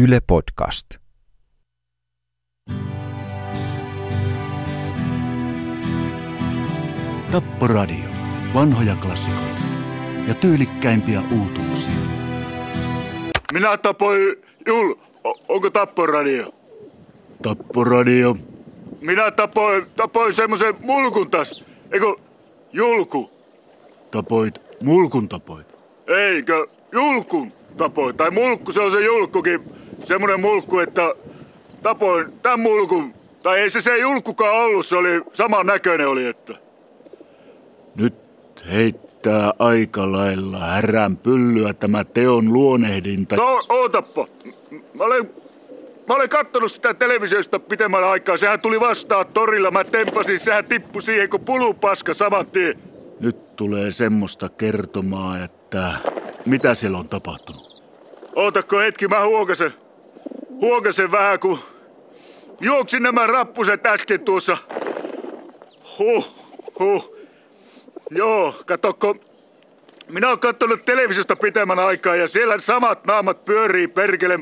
Yle Podcast. Tapporadio. Vanhoja klassikoita ja tyylikkäimpiä uutuuksia. Minä tapoin Jul. O- onko Tapporadio? Tapporadio. Minä tapoin, tapoin semmoisen mulkun taas. Eikö Julku? Tapoit, mulkun tapoit. Eikö Julkun tapoin? Tai mulkku, se on se Julkkukin. Semmoinen mulkku, että tapoin tämän mulkun. Tai ei se se Julkkukaan ollut, se oli saman näköinen oli, että... Nyt heittää aika lailla härän pyllyä tämä teon luonehdinta. No, ootappa. Mä olen, mä olen kattonut sitä televisiosta pitemmän aikaa. Sehän tuli vastaan torilla. Mä tempasin, sehän tippui siihen kuin pulupaska saman tien. Nyt tulee semmoista kertomaa, että mitä siellä on tapahtunut. Ootakko hetki, mä huokasen. Huokasen vähän, kun juoksin nämä rappuset äsken tuossa. Huh, huh. Joo, katokko. Minä oon kattonut televisiosta pitemmän aikaa ja siellä samat naamat pyörii perkele.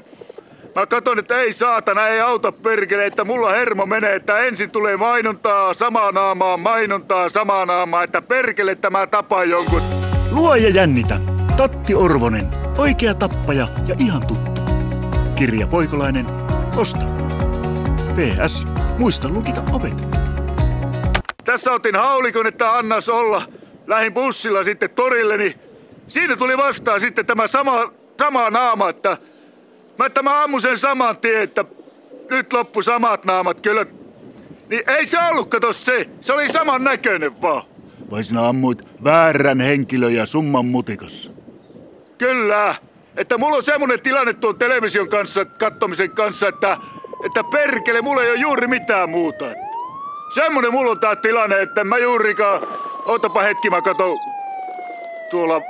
Mä katson, että ei saatana, ei auta perkele, että mulla hermo menee, että ensin tulee mainontaa, samaa naamaa, mainontaa, samaa naamaa, että perkele tämä tapaa jonkun. Luoja jännitä. Tatti Orvonen. Oikea tappaja ja ihan tuttu. Kirja Poikolainen. Osta. PS. Muista lukita ovet. Tässä otin haulikon, että annas olla. Lähin bussilla sitten torille, niin siinä tuli vastaan sitten tämä sama, sama naama, että mä, että mä ammun sen saman tien, että nyt loppu samat naamat kyllä. Niin ei se ollut, kato se. Se oli saman näköinen vaan. Vai sinä ammuit väärän henkilön ja summan mutikassa? Kyllä. Että mulla on semmonen tilanne tuon television kanssa, kattomisen kanssa, että, että perkele, mulla ei ole juuri mitään muuta. Semmonen mulla on tää tilanne, että mä juurikaan... Ootapa hetki, mä katon tuolla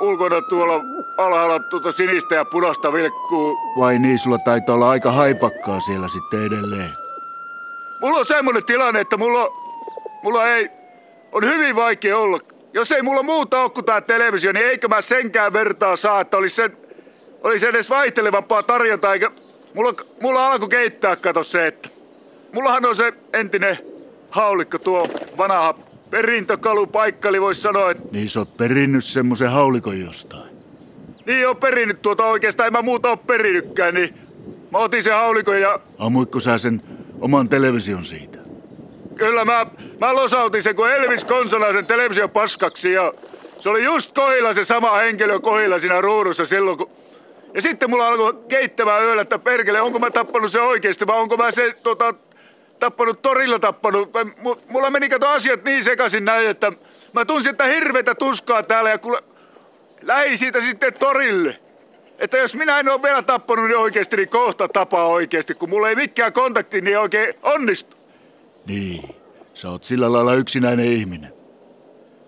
ulkona tuolla alhaalla tuota sinistä ja punaista vilkkuu. Vai niin, sulla taitaa olla aika haipakkaa siellä sitten edelleen. Mulla on semmonen tilanne, että mulla, mulla ei... On hyvin vaikea olla. Jos ei mulla muuta ole kuin tää televisio, niin eikö mä senkään vertaa saa, että olisi sen... Olisi edes vaihtelevampaa tarjontaa, eikä... Mulla, mulla alkoi keittää, kato se, että... Mullahan on se entinen haulikko, tuo vanha perintökalupaikka, eli voisi sanoa, että Niin sä oot perinnyt semmosen haulikon jostain. niin on perinnyt tuota oikeastaan, en mä muuta ole perinnytkään, niin mä otin sen haulikon ja Ammuitko sä sen oman television siitä? Kyllä mä, mä losautin sen kuin Elvis Konsolaisen television paskaksi ja se oli just kohilla se sama henkilö kohilla siinä ruudussa silloin kun... Ja sitten mulla alkoi keittämään yöllä, että perkele, onko mä tappanut se oikeasti vai onko mä se tota, tappanut torilla tappanut. Mulla meni kato asiat niin sekaisin näin, että mä tunsin, että hirvetä tuskaa täällä ja kuule, lähi siitä sitten torille. Että jos minä en ole vielä tappanut niin oikeasti, niin kohta tapaa oikeasti, kun mulla ei mikään kontakti niin oikein onnistu. Niin. Sä oot sillä lailla yksinäinen ihminen.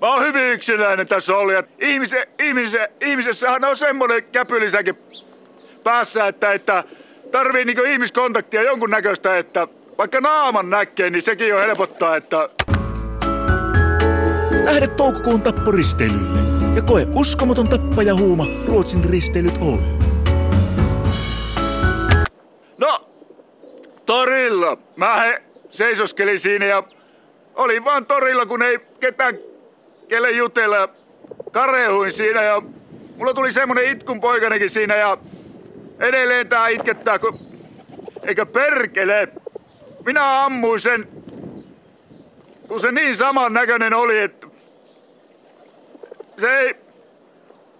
Mä oon hyvin yksinäinen tässä ja ihmise, ihmise, ihmisessähän on semmonen käpylisäkin päässä, että, että tarvii niinku ihmiskontaktia jonkun näköistä, että vaikka naaman näkee, niin sekin jo helpottaa, että Lähde toukokuun tapporisteilylle ja koe uskomaton tappajahuuma Ruotsin risteilyt Oy. No, torilla. Mä he seisoskelin siinä ja olin vaan torilla, kun ei ketään kelle jutella. Karehuin siinä ja mulla tuli semmonen itkun poikanekin siinä ja edelleen tää itkettää, kun... Eikä perkele. Minä ammuin sen, kun se niin saman näköinen oli, että se ei...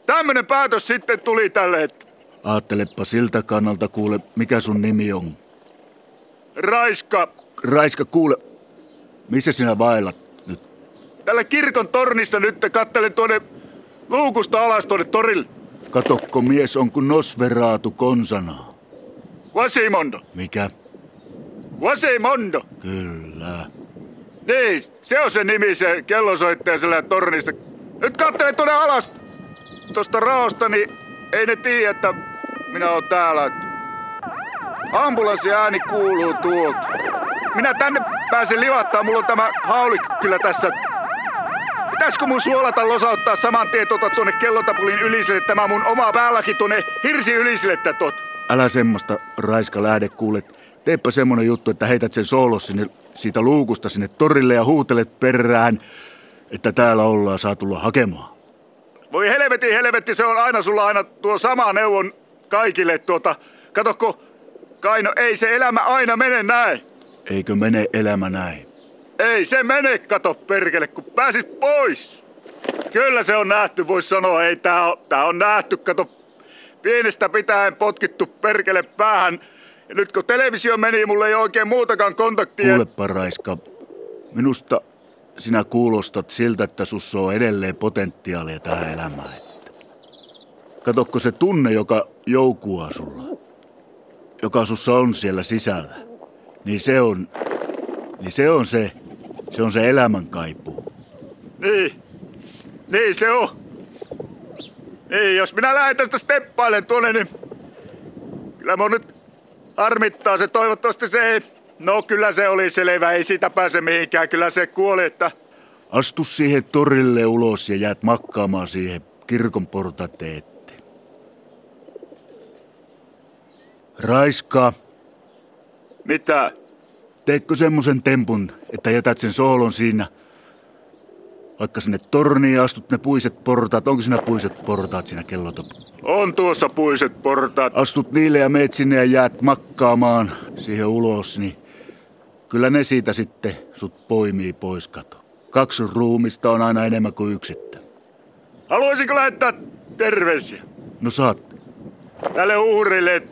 Tämmönen päätös sitten tuli tälle, että Aattelepa siltä kannalta kuule, mikä sun nimi on. Raiska, Raiska, kuule, missä sinä vaellat? Tällä kirkon tornissa nyt kattelen tuonne luukusta alas tuonne torille. Katokko mies on kuin Nosveraatu konsanaa. Quasimondo. Mikä? Quasimondo. Kyllä. Niin, se on se nimi, se kellosoittaja siellä tornissa. Nyt kattelen tuonne alas tuosta raosta, niin ei ne tiedä, että minä oon täällä. Ambulanssi ääni kuuluu tuolta. Minä tänne pääsen livattaa, mulla on tämä haulikko kyllä tässä. Pitäisikö mun suolata losauttaa saman tien tuota tuonne kellotapulin yliselle, tämä mun oma päälläkin tuonne hirsi yliselle tuot. älä semmoista raiska lähde kuulet. Teepä semmonen juttu, että heität sen soolos sinne, siitä luukusta sinne torille ja huutelet perään, että täällä ollaan saa tulla hakemaan. Voi helvetti, helvetti, se on aina sulla aina tuo sama neuvon kaikille tuota. Katokko, Kaino, ei se elämä aina mene näin. Eikö mene elämä näin? Ei se mene, kato perkele, kun pääsit pois. Kyllä se on nähty, vois sanoa. Ei tää on, tää on nähty, kato. Pienestä pitäen potkittu perkele päähän. Ja nyt kun televisio meni, mulle ei oikein muutakaan kontaktia. Kuulepa Raiska, minusta sinä kuulostat siltä, että sussa on edelleen potentiaalia tähän elämään. Katokko se tunne, joka joukua sulla, joka sussa on siellä sisällä, niin se on, niin se on se, se on se elämän kaipuu. Niin, niin se on. Niin, jos minä lähden tästä steppailen tuonne, niin kyllä mun nyt harmittaa se. Toivottavasti se ei... No kyllä se oli selvä, ei siitä pääse mihinkään. Kyllä se kuoli, että... Astu siihen torille ulos ja jäät makkaamaan siihen kirkon portateen eteen. Raiska, Mitä? Teetkö semmosen tempun, että jätät sen soolon siinä? Vaikka sinne torniin astut ne puiset portaat, onko siinä puiset portaat siinä kellotop? On tuossa puiset portaat. Astut niille ja meet sinne ja jäät makkaamaan siihen ulos, niin kyllä ne siitä sitten sut poimii pois kato. Kaksi ruumista on aina enemmän kuin yksittä. Haluaisinko lähettää terveisiä No saat. tälle uhrille,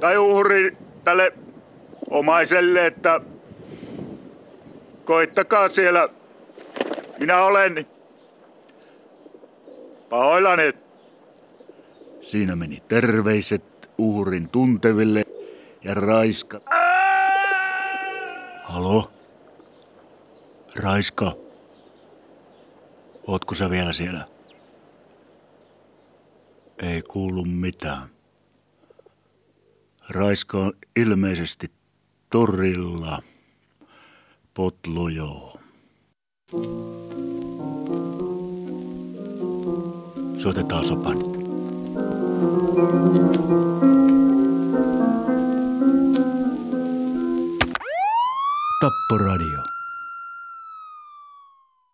tai uhri tälle omaiselle, että koittakaa siellä. Minä olen pahoillani. Siinä meni terveiset uhrin tunteville ja Raiska. Halo? Raiska? Ootko sä vielä siellä? Ei kuulu mitään. Raiska on ilmeisesti torilla. Potlojoo. Soitetaan sopan. Tapporadio.